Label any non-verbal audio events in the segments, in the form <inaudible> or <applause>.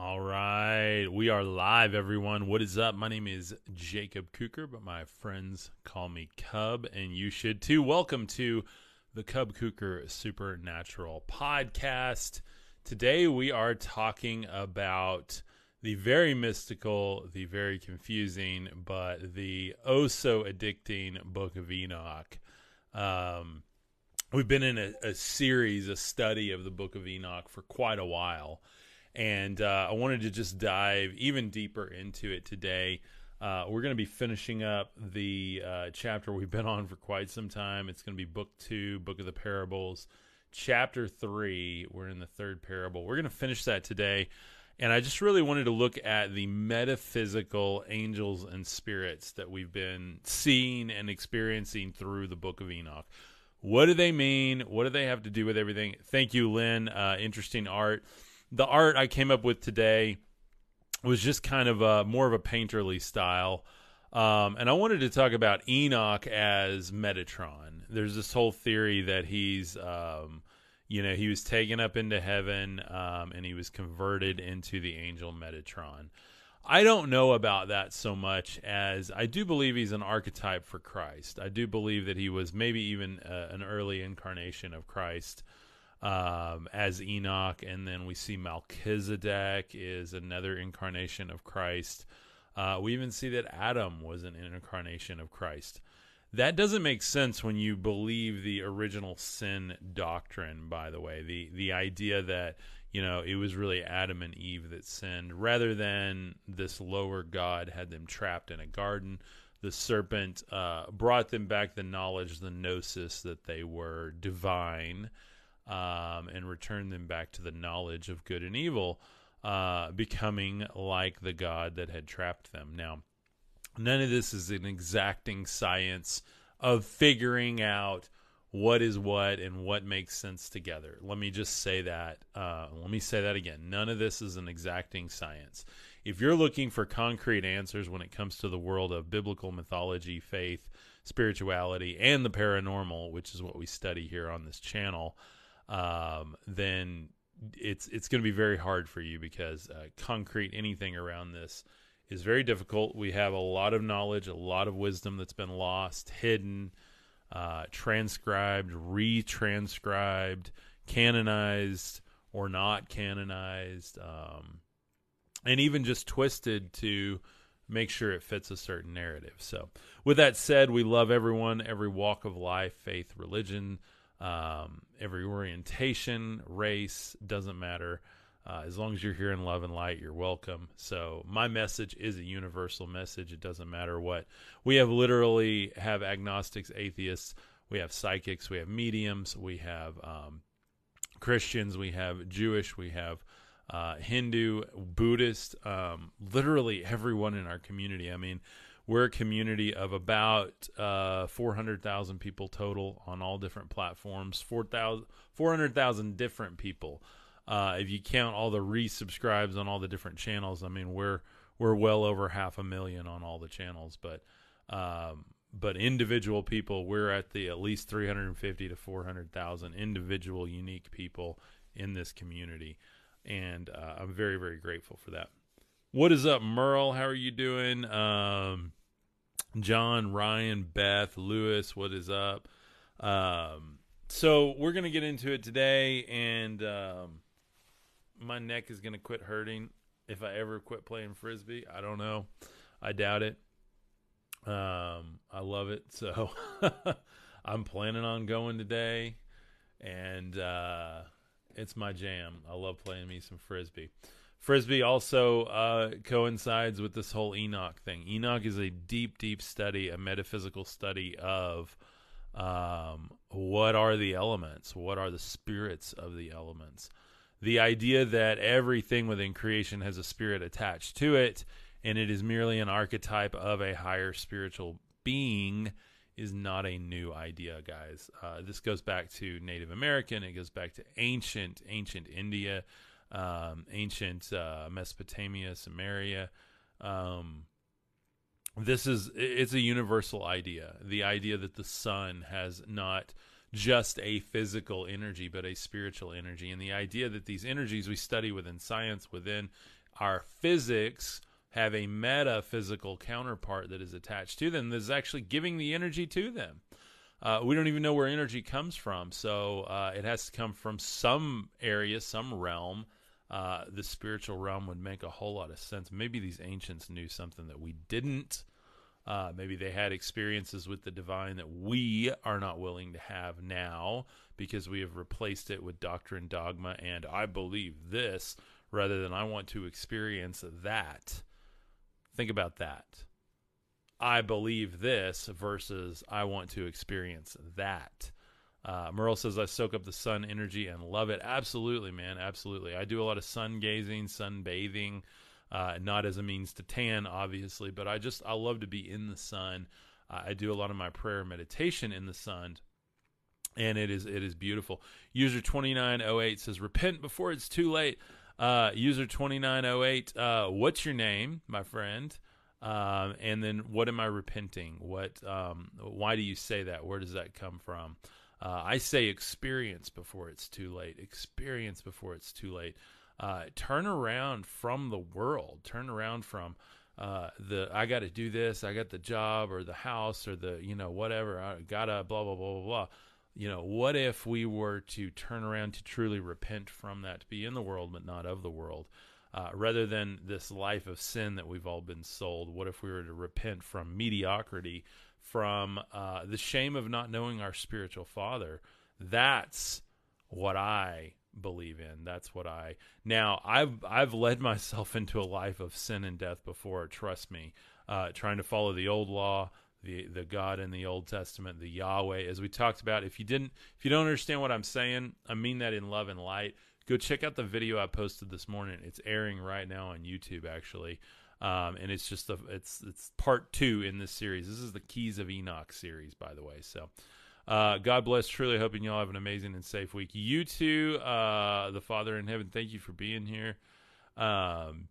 All right. We are live, everyone. What is up? My name is Jacob Kuker, but my friends call me Cub, and you should too. Welcome to the Cub Kuker Supernatural Podcast. Today we are talking about the very mystical, the very confusing, but the oh so addicting Book of Enoch. Um, we've been in a, a series, a study of the Book of Enoch for quite a while and uh, I wanted to just dive even deeper into it today. Uh, we're going to be finishing up the uh, chapter we've been on for quite some time. It's going to be book two, Book of the Parables, chapter three. We're in the third parable. We're going to finish that today. And I just really wanted to look at the metaphysical angels and spirits that we've been seeing and experiencing through the book of Enoch. What do they mean? What do they have to do with everything? Thank you, Lynn. Uh, interesting art the art I came up with today was just kind of a more of a painterly style. Um, and I wanted to talk about Enoch as Metatron. There's this whole theory that he's, um, you know, he was taken up into heaven um, and he was converted into the angel Metatron. I don't know about that so much as I do believe he's an archetype for Christ. I do believe that he was maybe even uh, an early incarnation of Christ um, as Enoch, and then we see Melchizedek is another incarnation of Christ. Uh, we even see that Adam was an incarnation of Christ. That doesn't make sense when you believe the original sin doctrine. By the way, the the idea that you know it was really Adam and Eve that sinned, rather than this lower God had them trapped in a garden. The serpent uh, brought them back the knowledge, the gnosis that they were divine um, and return them back to the knowledge of good and evil, uh, becoming like the God that had trapped them. Now, none of this is an exacting science of figuring out what is what and what makes sense together. Let me just say that. Uh, let me say that again. None of this is an exacting science. If you're looking for concrete answers when it comes to the world of biblical mythology, faith, spirituality, and the paranormal, which is what we study here on this channel, um, then it's it's going to be very hard for you because uh, concrete anything around this is very difficult. We have a lot of knowledge, a lot of wisdom that's been lost, hidden, uh, transcribed, retranscribed, canonized or not canonized, um, and even just twisted to make sure it fits a certain narrative. So, with that said, we love everyone, every walk of life, faith, religion um, every orientation, race, doesn't matter. Uh, as long as you're here in love and light, you're welcome. So my message is a universal message. It doesn't matter what we have. Literally have agnostics, atheists. We have psychics. We have mediums. We have um, Christians. We have Jewish. We have uh, Hindu, Buddhist. Um, literally everyone in our community. I mean, we're a community of about uh, 400,000 people total on all different platforms, 400,000 different people. Uh, if you count all the resubscribes on all the different channels, I mean, we're we're well over half a million on all the channels. But um, but individual people, we're at the at least 350 to 400,000 individual unique people in this community, and uh, I'm very very grateful for that. What is up, Merle? How are you doing? Um, John, Ryan, Beth, Lewis, what is up? Um, so we're gonna get into it today, and um, my neck is gonna quit hurting if I ever quit playing frisbee. I don't know. I doubt it. Um, I love it, so <laughs> I'm planning on going today, and uh, it's my jam. I love playing me some frisbee. Frisbee also uh, coincides with this whole Enoch thing. Enoch is a deep, deep study, a metaphysical study of um, what are the elements, what are the spirits of the elements. The idea that everything within creation has a spirit attached to it, and it is merely an archetype of a higher spiritual being, is not a new idea, guys. Uh, this goes back to Native American. It goes back to ancient, ancient India um, ancient uh, Mesopotamia, Samaria. Um, this is it's a universal idea. The idea that the sun has not just a physical energy, but a spiritual energy, and the idea that these energies we study within science, within our physics have a metaphysical counterpart that is attached to them that is actually giving the energy to them. Uh, we don't even know where energy comes from, so uh, it has to come from some area, some realm. Uh, the spiritual realm would make a whole lot of sense. Maybe these ancients knew something that we didn't. Uh, maybe they had experiences with the divine that we are not willing to have now because we have replaced it with doctrine, dogma, and I believe this rather than I want to experience that. Think about that. I believe this versus I want to experience that. Uh, Merle says I soak up the sun energy and love it. Absolutely, man. Absolutely. I do a lot of sun gazing, sun bathing, uh, not as a means to tan, obviously, but I just I love to be in the sun. Uh, I do a lot of my prayer meditation in the sun, and it is it is beautiful. User twenty nine oh eight says repent before it's too late. Uh, user 2908, uh, what's your name, my friend? Um, and then what am I repenting? What, um, why do you say that? Where does that come from? Uh, I say experience before it's too late. Experience before it's too late. Uh, turn around from the world. Turn around from uh, the I got to do this. I got the job or the house or the you know whatever. I gotta blah blah blah blah blah you know, what if we were to turn around to truly repent from that, to be in the world but not of the world, uh, rather than this life of sin that we've all been sold? What if we were to repent from mediocrity, from uh, the shame of not knowing our spiritual father? That's what I believe in. That's what I now I've I've led myself <laughs> into a life of sin and death before. Trust me, uh, trying to follow the old law, the the God in the Old Testament, the Yahweh, as we talked about. If you didn't, if you don't understand what I'm saying, I mean that in love and light. Go check out the video I posted this morning. It's airing right now on YouTube, actually, um, and it's just a it's it's part two in this series. This is the Keys of Enoch series, by the way. So. Uh, God bless. Truly hoping y'all have an amazing and safe week. You too, uh, the Father in heaven. Thank you for being here. Um,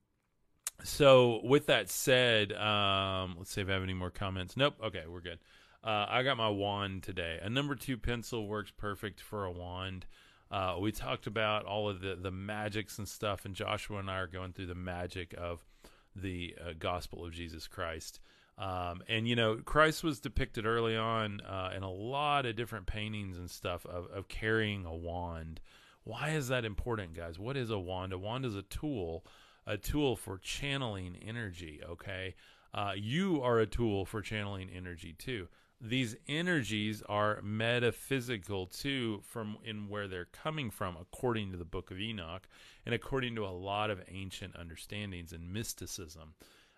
so with that said, um, let's see if I have any more comments. Nope. Okay, we're good. Uh, I got my wand today. A number two pencil works perfect for a wand. Uh, we talked about all of the the magics and stuff, and Joshua and I are going through the magic of the uh, gospel of Jesus Christ. Um, and you know, Christ was depicted early on uh, in a lot of different paintings and stuff of, of carrying a wand. Why is that important, guys? What is a wand? A wand is a tool a tool for channeling energy, okay? Uh, you are a tool for channeling energy too. These energies are metaphysical too, from in where they're coming from, according to the Book of Enoch, and according to a lot of ancient understandings and mysticism.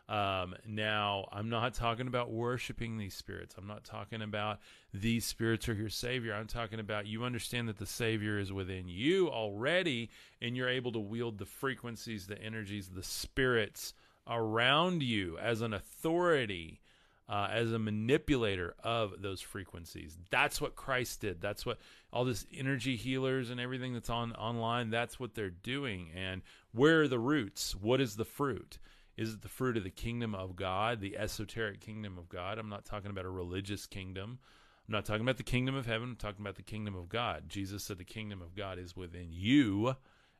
Um, now, I'm not talking about worshiping these spirits. I'm not talking about these spirits are your savior. I'm talking about you understand that the savior is within you already, and you're able to wield the frequencies, the energies, the spirits around you as an authority. Uh, as a manipulator of those frequencies. That's what Christ did. That's what all this energy healers and everything that's on online. That's what they're doing. And where are the roots? What is the fruit? Is it the fruit of the kingdom of God, the esoteric kingdom of God? I'm not talking about a religious kingdom. I'm not talking about the kingdom of heaven. I'm talking about the kingdom of God. Jesus said the kingdom of God is within you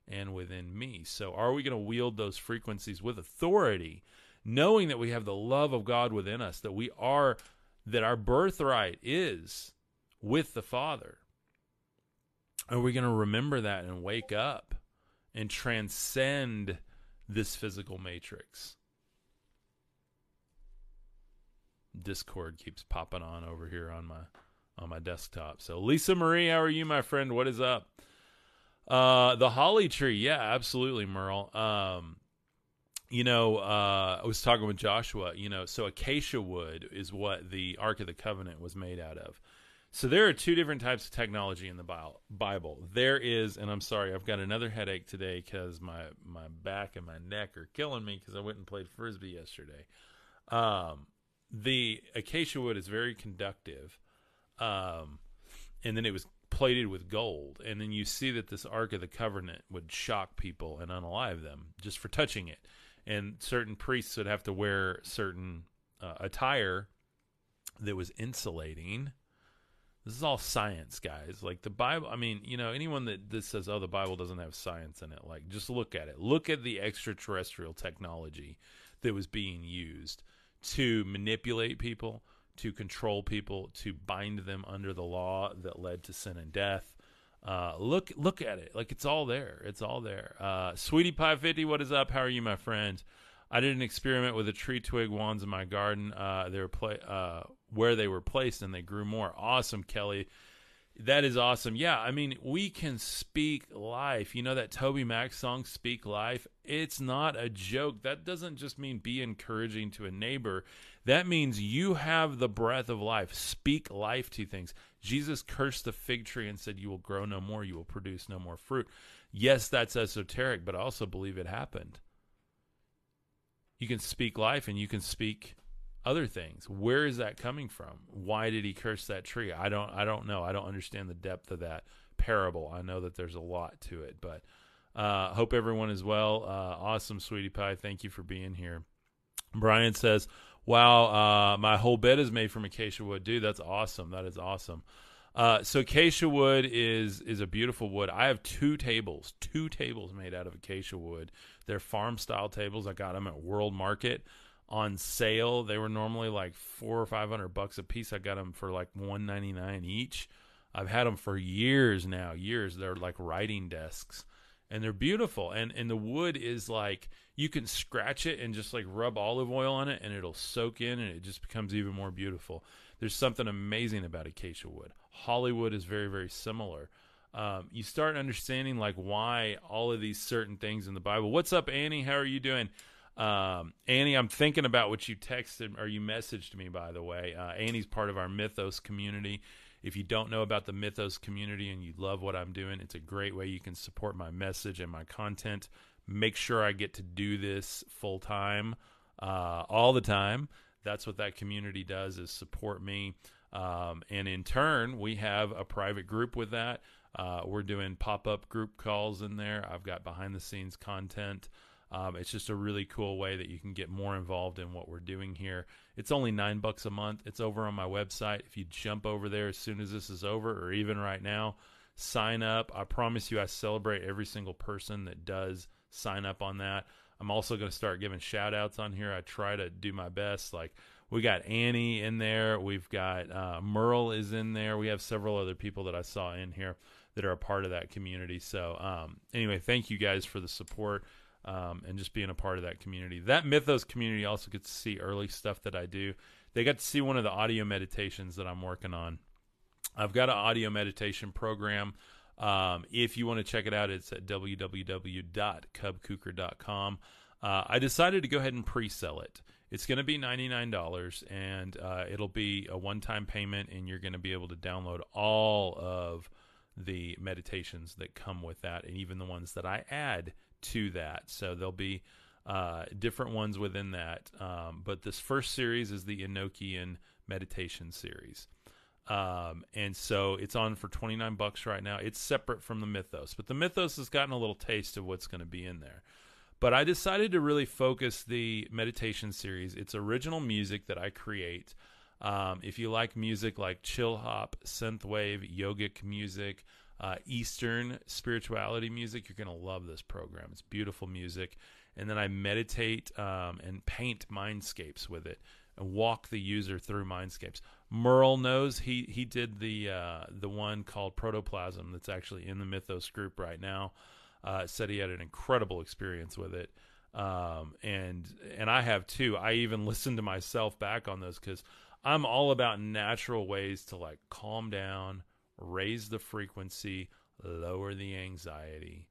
and within me. So, are we going to wield those frequencies with authority, knowing that we have the love of God within us, that we are, that our birthright is with the Father? Are we going to remember that and wake up and transcend? this physical matrix. Discord keeps popping on over here on my on my desktop. So Lisa Marie, how are you, my friend? What is up? Uh, the holly tree, yeah, absolutely, Merle. Um, you know, uh, I was talking with Joshua. You know, so acacia wood is what the Ark of the Covenant was made out of. So there are two different types of technology in the Bible. There is, and I'm sorry, I've got another headache today because my my back and my neck are killing me because I went and played frisbee yesterday. Um, the acacia wood is very conductive, um, and then it was plated with gold, and then you see that this Ark of the Covenant would shock people and unalive them just for touching it, and certain priests would have to wear certain uh, attire that was insulating This is all science, guys. Like the Bible, I mean, you know, anyone that, this says, oh, the Bible doesn't have science in it, like just look at it. Look at the extraterrestrial technology that was being used to manipulate people, to control people, to bind them under the law that led to sin and death. Uh, look, look at it. Like it's all there. It's all there. Uh, Sweetie Pie 50, what is up? How are you, my friend? I did an experiment with the tree twig wands in my garden. Uh, they were play, uh, where they were placed, and they grew more. Awesome, Kelly. That is awesome. Yeah, I mean, we can speak life. You know that TobyMac song, Speak Life? It's not a joke. That doesn't just mean be encouraging to a neighbor. That means you have the breath of life. Speak life to things. Jesus cursed the fig tree and said, You will grow no more, you will produce no more fruit. Yes, that's esoteric, but I also believe it happened you can speak life and you can speak other things. Where is that coming from? Why did he curse that tree? I don't I don't know. I don't understand the depth of that parable. I know that there's a lot to it, but uh, hope everyone is well. Uh, awesome, sweetie pie. Thank you for being here. Brian says, "Wow, uh, my whole bed is made from acacia wood, dude. That's awesome. That is awesome." Uh, so acacia wood is is a beautiful wood. I have two tables, two tables made out of acacia wood. They're farm style tables. I got them at World Market on sale. They were normally like four or five hundred bucks a piece. I got them for like one ninety nine each. I've had them for years now, years. They're like writing desks, and they're beautiful. And and the wood is like you can scratch it and just like rub olive oil on it, and it'll soak in, and it just becomes even more beautiful. There's something amazing about acacia wood. Hollywood is very very similar. Um, you start understanding like why all of these certain things in the Bible. What's up, Annie? How are you doing? Um, Annie, I'm thinking about what you texted or you messaged me, by the way. Uh, Annie's part of our Mythos community. If you don't know about the Mythos community and you love what I'm doing, it's a great way you can support my message and my content. Make sure I get to do this full time, uh, all the time. That's what that community does is support me. Um, and in turn, we have a private group with that. Uh, we're doing pop up group calls in there. I've got behind the scenes content. Um, it's just a really cool way that you can get more involved in what we're doing here. It's only nine bucks a month. It's over on my website. If you jump over there as soon as this is over, or even right now, sign up. I promise you, I celebrate every single person that does sign up on that. I'm also going to start giving shout outs on here. I try to do my best. Like, we got Annie in there. We've got uh, Merle is in there. We have several other people that I saw in here that are a part of that community. So, um, anyway, thank you guys for the support um, and just being a part of that community. That Mythos community also gets to see early stuff that I do. They got to see one of the audio meditations that I'm working on. I've got an audio meditation program. Um, if you want to check it out, it's at www.cubkuker.com. Uh, I decided to go ahead and pre-sell it. It's going to be $99 and uh, it'll be a one time payment, and you're going to be able to download all of the meditations that come with that, and even the ones that I add to that. So there'll be uh, different ones within that. Um, but this first series is the Enochian meditation series. Um, and so it's on for 29 bucks right now. It's separate from the Mythos, but the Mythos has gotten a little taste of what's going to be in there. But I decided to really focus the meditation series. It's original music that I create. Um, if you like music like chill hop, synthwave, yogic music, uh, Eastern spirituality music, you're going to love this program. It's beautiful music. And then I meditate um, and paint mindscapes with it and walk the user through mindscapes. Merle knows he he did the uh, the one called Protoplasm that's actually in the Mythos group right now uh, said he had an incredible experience with it. Um, and and I have too. I even <laughs> listened to myself back on those because I'm all about natural ways to like calm down, raise the frequency, lower the anxiety,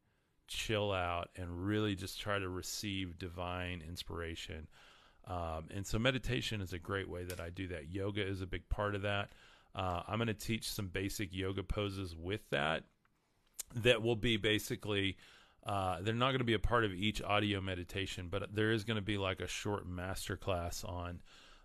chill out, and really just try to receive divine inspiration. Um, and so meditation is a great way that I do that. Yoga is a big part of that. Uh, I'm going to teach some basic yoga poses with that that will be basically uh, they're not going to be a part of each audio meditation, but there is going to be like a short master class on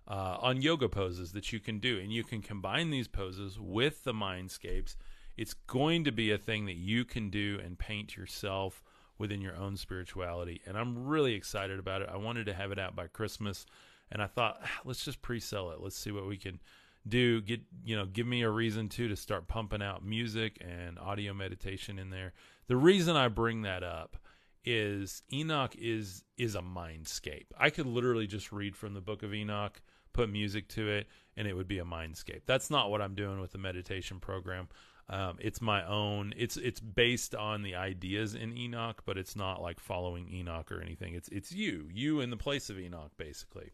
uh, on yoga poses that you can do, and you can combine these poses with the mindscapes. It's going to be a thing that you can do and paint yourself within your own spirituality, and I'm really excited about it. I wanted to have it out by Christmas, and I thought ah, let's just pre-sell it. Let's see what we can do get you know give me a reason to to start pumping out music and audio meditation in there. The reason I bring that up is Enoch is is a mindscape. I could literally just read from the book of Enoch, put music to it, and it would be a mindscape. That's not what I'm doing with the meditation program. Um, it's my own. It's it's based on the ideas in Enoch, but it's not like following Enoch or anything. It's it's you, you in the place of Enoch, basically.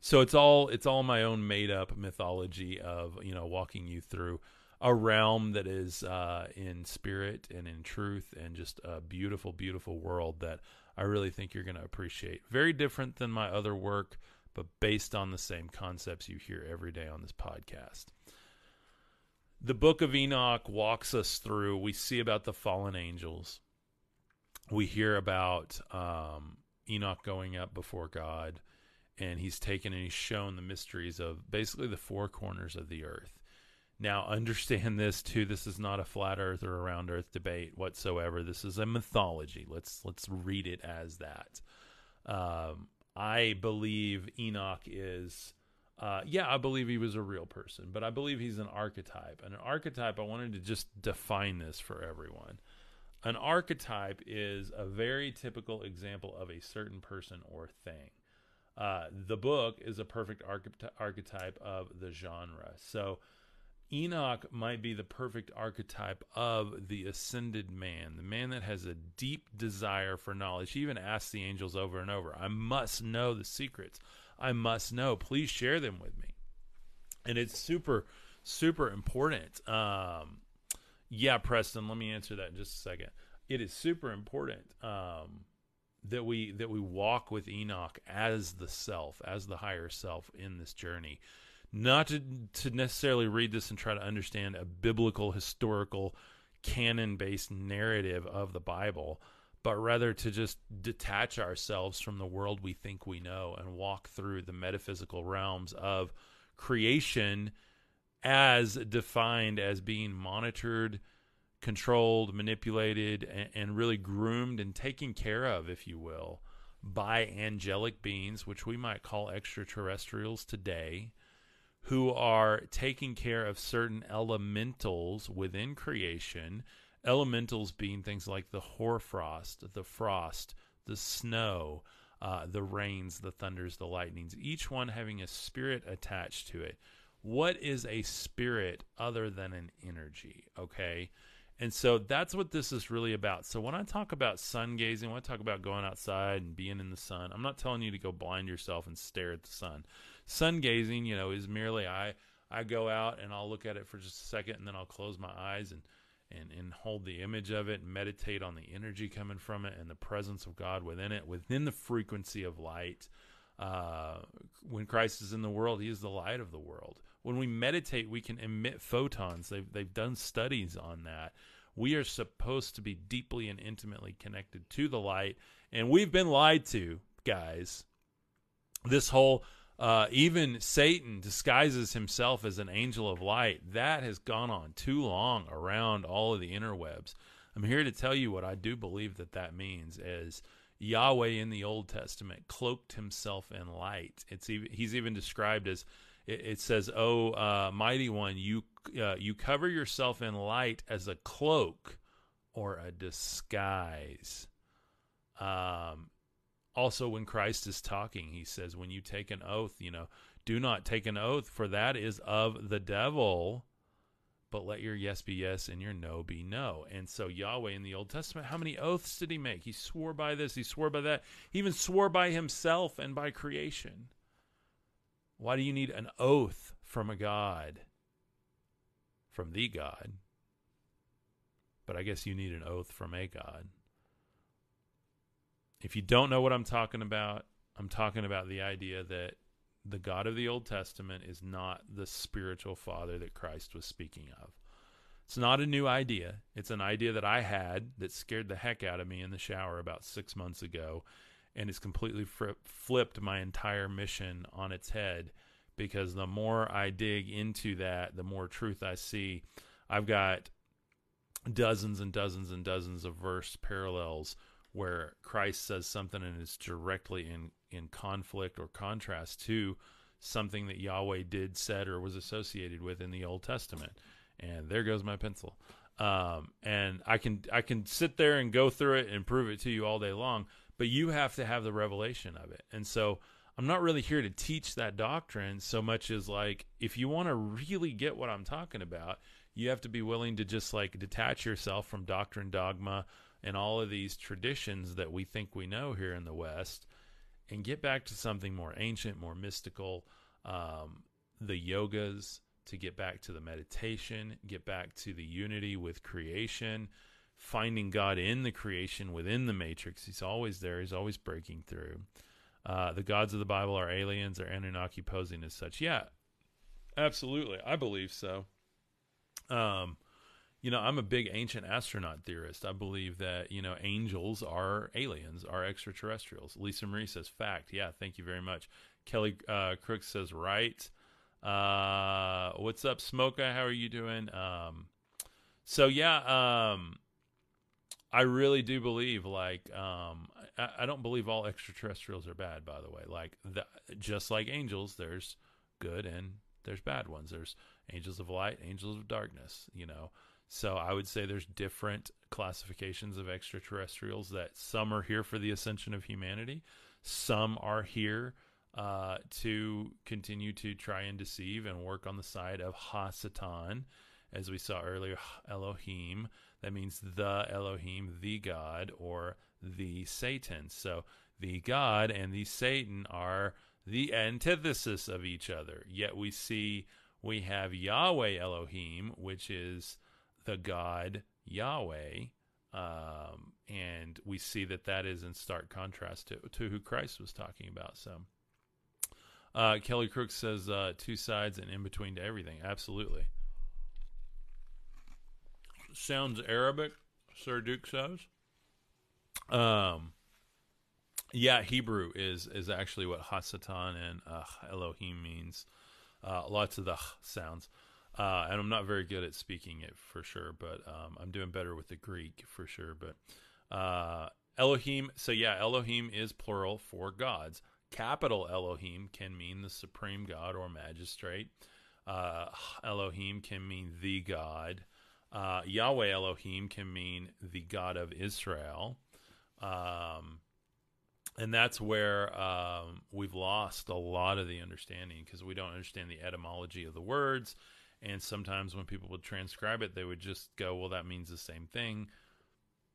So it's all it's all my own made up mythology of you know walking you through a realm that is uh, in spirit and in truth and just a beautiful, beautiful world that I really think you're going to appreciate. Very different than my other work, but based on the same concepts you hear every day on this podcast. The book of Enoch walks us through, we see about the fallen angels. We hear about um, Enoch going up before God, and he's taken and he's shown the mysteries of basically the four corners of the earth now, understand this too. This is not a flat Earth or a round Earth debate whatsoever. This is a mythology. Let's let's read it as that. Um, I believe Enoch is. Uh, yeah, I believe he was a real person, but I believe he's an archetype. And an archetype, I wanted to just define this for everyone. An archetype is a very typical example of a certain person or thing. Uh, the book is a perfect archetype of the genre. So Enoch might be the perfect archetype of the ascended man, the man that has a deep desire for knowledge. He even asks the angels over and over, I must know the secrets. I must know. Please share them with me. And it's super, super important. Um, yeah, Preston, let me answer that in just a second. It is super important um, that we that we walk with Enoch as the self, as the higher self in this journey not to, to necessarily read this and try to understand a biblical, historical, canon based narrative of the Bible, but rather to just detach ourselves from the world we think we know and walk through the metaphysical realms of creation as defined as being monitored, controlled, manipulated, and, and really groomed and taken care of, if you will, by angelic beings, which we might call extraterrestrials today who are taking care of certain elementals within creation. Elementals being things like the hoarfrost, the frost, the snow, uh, the rains, the thunders, the lightnings, each one having a spirit attached to it. What is a spirit other than an energy? Okay. And so that's what this is really about. So when I talk about sun gazing, when I talk about going outside and being in the sun, I'm not telling you to go blind yourself and stare at the sun sun gazing, you know, is merely I I go out and I'll look at it for just a second and then I'll close my eyes and and and hold the image of it and meditate on the energy coming from it and the presence of God within it, within the frequency of light. Uh, when Christ is in the world, He is the light of the world. When we meditate, we can emit photons. They've they've done studies on that. We are supposed to be deeply and intimately connected to the light, and we've been lied to, guys. This whole uh, even Satan disguises himself as an angel of light. That has gone on too long around all of the interwebs. I'm here to tell you what I do believe that that means is Yahweh in the Old Testament cloaked himself in light. It's even, he's even described as it, it says, "Oh, uh, mighty one, you uh, you cover yourself in light as a cloak or a disguise." Um, also when Christ is talking, he says, when you take an oath, you know, do not take an oath, for that is of the devil, but let your yes be yes and your no be no. And so Yahweh in the Old Testament, how many oaths did he make? He swore by this, he swore by that, he even swore by himself and by creation. Why do you need an oath from a God? From the God. But I guess you need an oath from a God. If you don't know what I'm talking about, I'm talking about the idea that the God of the Old Testament is not the spiritual father that Christ was speaking of. It's not a new idea. It's an idea that I had that scared the heck out of me in the shower about six months ago, and it's completely fr- flipped my entire mission on its head because the more I dig into that, the more truth I see. I've got dozens and dozens and dozens of verse parallels where Christ says something and is directly in in conflict or contrast to something that Yahweh did, said, or was associated with in the Old Testament. And there goes my pencil. Um, and I can I can sit there and go through it and prove it to you all day long, but you have to have the revelation of it. And so I'm not really here to teach that doctrine so much as like if you want to really get what I'm talking about, you have to be willing to just like detach yourself from doctrine, dogma, and all of these traditions that we think we know here in the West and get back to something more ancient, more mystical. Um, the yogas, to get back to the meditation, get back to the unity with creation, finding God in the creation within the matrix. He's always there, he's always breaking through. Uh, the gods of the Bible are aliens or Anunnaki posing as such. Yeah, absolutely. I believe so. Um, you know, I'm a big ancient astronaut theorist. I believe that, you know, angels are aliens, are extraterrestrials. Lisa Marie says, fact. Yeah, thank you very much. Kelly uh, Crooks says, right. Uh, what's up, Smoka? How are you doing? Um, so, yeah, um, I really do believe, like, um, I, I, don't believe all extraterrestrials are bad, by the way. Like, the, just like angels, there's good and there's bad ones. There's angels of light, angels of darkness, you know. So I would say there's different classifications of extraterrestrials that some are here for the ascension of humanity, some are here uh, to continue to try and deceive and work on the side of Hasatan, as we saw earlier, Elohim. That means the Elohim, the God, or the Satan. So the God and the Satan are the antithesis of each other. Yet we see we have Yahweh Elohim, which is the God Yahweh. Um, and we see that that is in stark contrast to, to who Christ was talking about. So, uh, Kelly Crook says uh, two sides and in between to everything. Absolutely. Sounds Arabic, Sir Duke says. Um, yeah, Hebrew is is actually what Hasatan and uh, Elohim means. Uh, lots of the sounds. Uh, and I'm not very good at speaking it for sure, but um, I'm doing better with the Greek for sure. But uh, Elohim, so yeah, Elohim is plural for gods. Capital Elohim can mean the supreme God or magistrate. Uh, Elohim can mean the God. Uh, Yahweh Elohim can mean the God of Israel. Um, and that's where um, we've lost a lot of the understanding because we don't understand the etymology of the words and sometimes when people would transcribe it, they would just go, well, that means the same thing.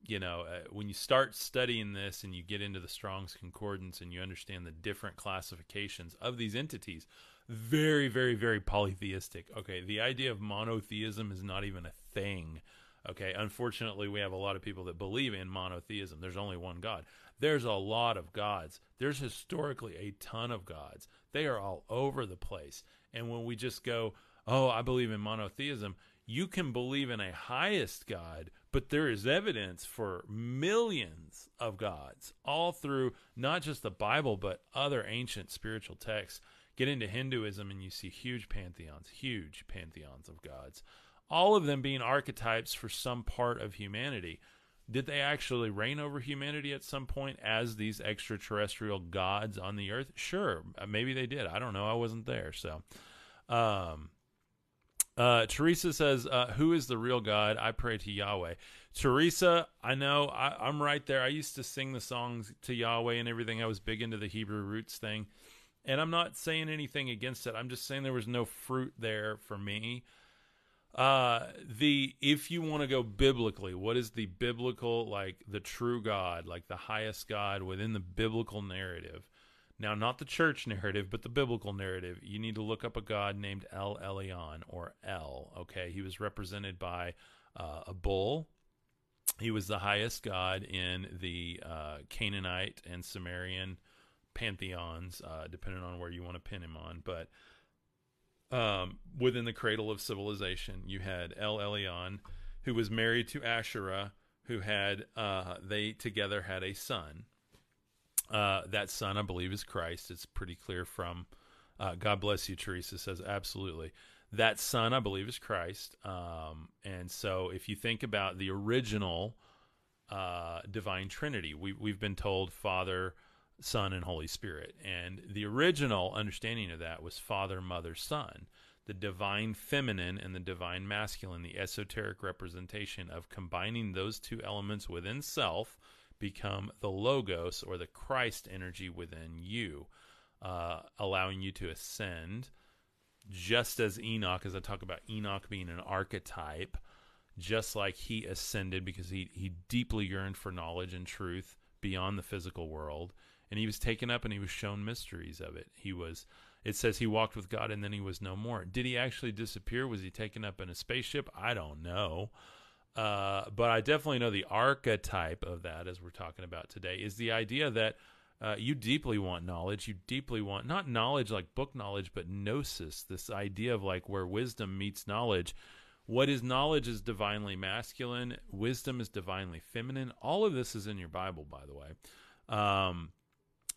You know, uh, when you start studying this and you get into the Strong's Concordance and you understand the different classifications of these entities, very, very, very polytheistic. Okay, the idea of monotheism is not even a thing. Okay, unfortunately, we have a lot of people that believe in monotheism. There's only one God. There's a lot of gods. There's historically a ton of gods. They are all over the place. And when we just go, oh, I believe in monotheism. You can believe in a highest God, but there is evidence for millions of gods all through not just the Bible, but other ancient spiritual texts. Get into Hinduism and you see huge pantheons, huge pantheons of gods, all of them being archetypes for some part of humanity. Did they actually reign over humanity at some point as these extraterrestrial gods on the earth? Sure, maybe they did. I don't know. I wasn't there. So, um, uh, Teresa says, uh, "Who is the real God? I pray to Yahweh." Teresa, I know I, am right there. I used to sing the songs to Yahweh and everything. I was big into the Hebrew roots thing, and I'm not saying anything against it. I'm just saying there was no fruit there for me. Uh, the if you want to go biblically, what is the biblical like the true God, like the highest God within the biblical narrative? Now, not the church narrative, but the biblical narrative. You need to look up a god named El Elyon or El. Okay, he was represented by uh, a bull. He was the highest god in the uh, Canaanite and Sumerian pantheons, uh, depending on where you want to pin him on. But um, within the cradle of civilization, you had El Elyon, who was married to Asherah, who had uh, they together had a son. Uh, that son, I believe, is Christ. It's pretty clear from uh, God bless you, Teresa says, absolutely. That son, I believe, is Christ. Um, and so if you think about the original uh, divine Trinity, we, we've been told Father, Son, and Holy Spirit. And the original understanding of that was Father, Mother, Son. The divine feminine and the divine masculine, the esoteric representation of combining those two elements within self, become the Logos or the Christ energy within you, uh, allowing you to ascend. Just as Enoch, as I talk about Enoch being an archetype, just like he ascended because he, he deeply yearned for knowledge and truth beyond the physical world and he was taken up and he was shown mysteries of it. He was it says he walked with God and then he was no more. Did he actually disappear? Was he taken up in a spaceship? I don't know. Uh, but I definitely know the archetype of that, as we're talking about today, is the idea that uh, you deeply want knowledge. You deeply want not knowledge like book knowledge, but gnosis, this idea of like where wisdom meets knowledge. What is knowledge is divinely masculine, wisdom is divinely feminine. All of this is in your Bible, by the way. Um,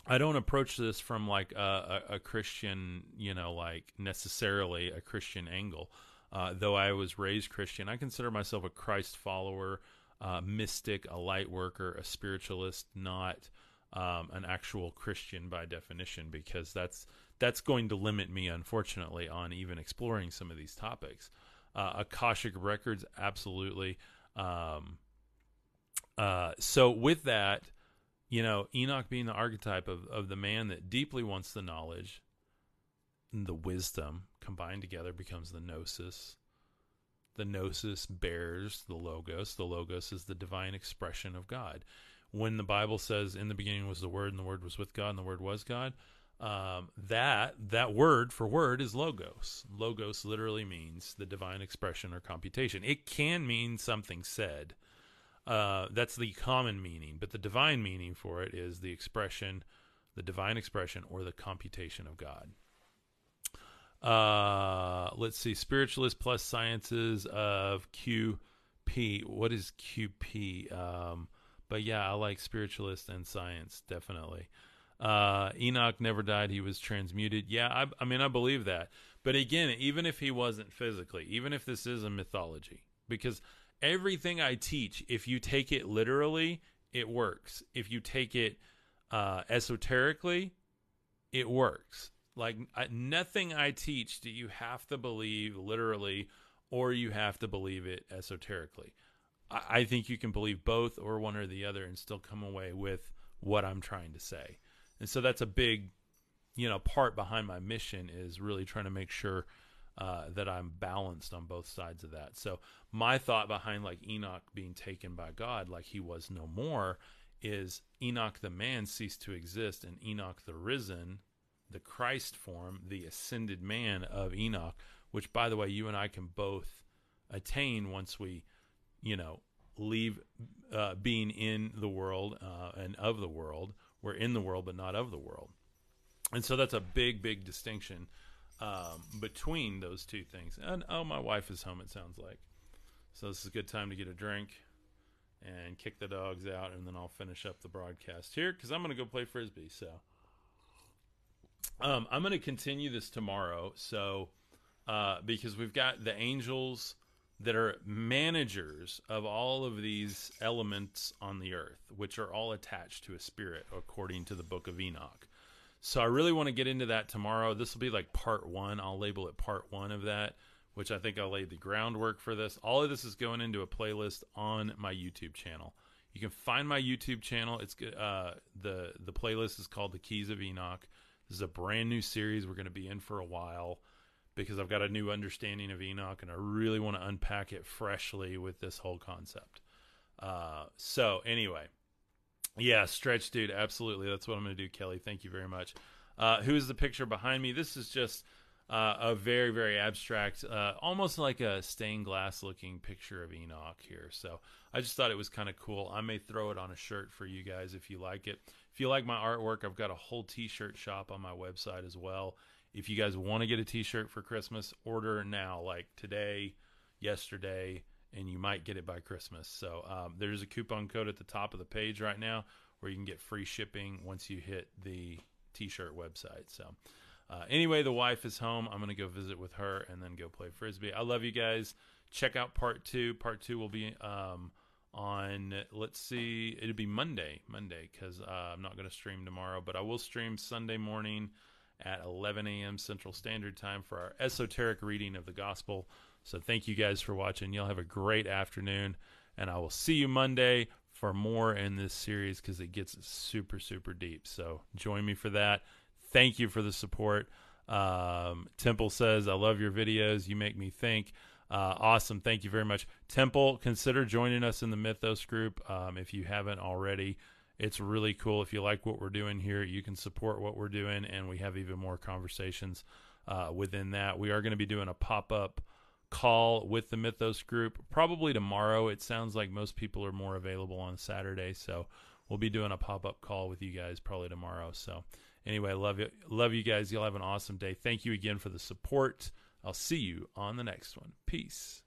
I don't approach this from like a, a, a, Christian, you know, like necessarily a Christian angle. Uh, though I was raised Christian, I consider myself a Christ follower, uh, mystic, a light worker, a spiritualist, not um, an actual Christian by definition, because that's that's going to limit me, unfortunately, on even exploring some of these topics. Uh, Akashic records, absolutely. Um, uh, so with that you know, Enoch being the archetype of, of the man that deeply wants the knowledge, the wisdom combined together becomes the gnosis. The gnosis bears the logos. The logos is the divine expression of God. When the Bible says, "In the beginning was the Word, and the Word was with God, and the Word was God," um, that that word for word is logos. Logos literally means the divine expression or computation. It can mean something said. Uh, that's the common meaning, but the divine meaning for it is the expression, the divine expression, or the computation of God. Uh, let's see, spiritualist plus sciences of QP. What is QP? Um, but yeah, I like spiritualist and science definitely. Uh, Enoch never died; he was transmuted. Yeah, I, I mean, I believe that. But again, even if he wasn't physically, even if this is a mythology, because everything I teach, if you take it literally, it works. If you take it uh, esoterically, it works. Like I, nothing I teach do you have to believe literally, or you have to believe it esoterically. I, I think you can believe both or one or the other and still come away with what I'm trying to say. And so that's a big, you know, part behind my mission is really trying to make sure uh, that I'm balanced on both sides of that. So my thought behind like Enoch being taken by God, like he was no more, is Enoch the man ceased to exist, and Enoch the risen, the Christ form, the ascended man of Enoch, which by the way, you and I can both attain once we, you know, leave uh, being in the world uh, and of the world. We're in the world, but not of the world. And so that's a big, big distinction um, between those two things. And oh, my wife is home. It sounds like so. This is a good time to get a drink and kick the dogs out, and then I'll finish up the broadcast here because I'm going to go play frisbee. So um, I'm going to continue this tomorrow. So uh, because we've got the angels that are managers of all of these elements on the earth, which are all attached to a spirit, according to the book of Enoch. So I really want to get into that tomorrow. This will be like part one. I'll label it part one of that, which I think I'll lay the groundwork for this. All of this is going into a playlist on my YouTube channel. You can find my YouTube channel. It's uh, the the playlist is called The Keys of Enoch. This is a brand new series we're going to be in for a while because I've got a new understanding of Enoch and I really want to unpack it freshly with this whole concept. Uh, so anyway, yeah, stretch, dude. Absolutely. That's what I'm going to do, Kelly. Thank you very much. Uh, who's the picture behind me? This is just uh, a very, very abstract, uh, almost like a stained glass looking picture of Enoch here. So I just thought it was kind of cool. I may throw it on a shirt for you guys if you like it. If you like my artwork, I've got a whole t shirt shop on my website as well. If you guys want to get a t shirt for Christmas, order now, like today, yesterday and you might get it by Christmas. So um, there's a coupon code at the top of the page right now where you can get free shipping once you hit the t-shirt website. So uh, anyway, the wife is home. I'm gonna go visit with her and then go play frisbee. I love you guys. Check out part two. Part two will be um, on let's see it'll be monday monday because uh, i'm not going to stream tomorrow but i will stream sunday morning at 11 a.m central standard time for our esoteric reading of the gospel. So thank you guys for watching. You'll have a great afternoon and i will see you monday for more in this series because it gets super super deep. So join me for that. Thank you for the support. Um, temple says i love your videos. You make me think uh, awesome. Thank you very much. Temple, consider joining us in the Mythos group um, if you haven't already. It's really cool. If you like what we're doing here, you can support what we're doing, and we have even more conversations uh, within that. We are going to be doing a pop up call with the Mythos group probably tomorrow. It sounds like most people are more available on Saturday, so we'll be doing a pop up call with you guys probably tomorrow. So, anyway, love you, love you guys. You'll have an awesome day. Thank you again for the support. I'll see you on the next one. Peace.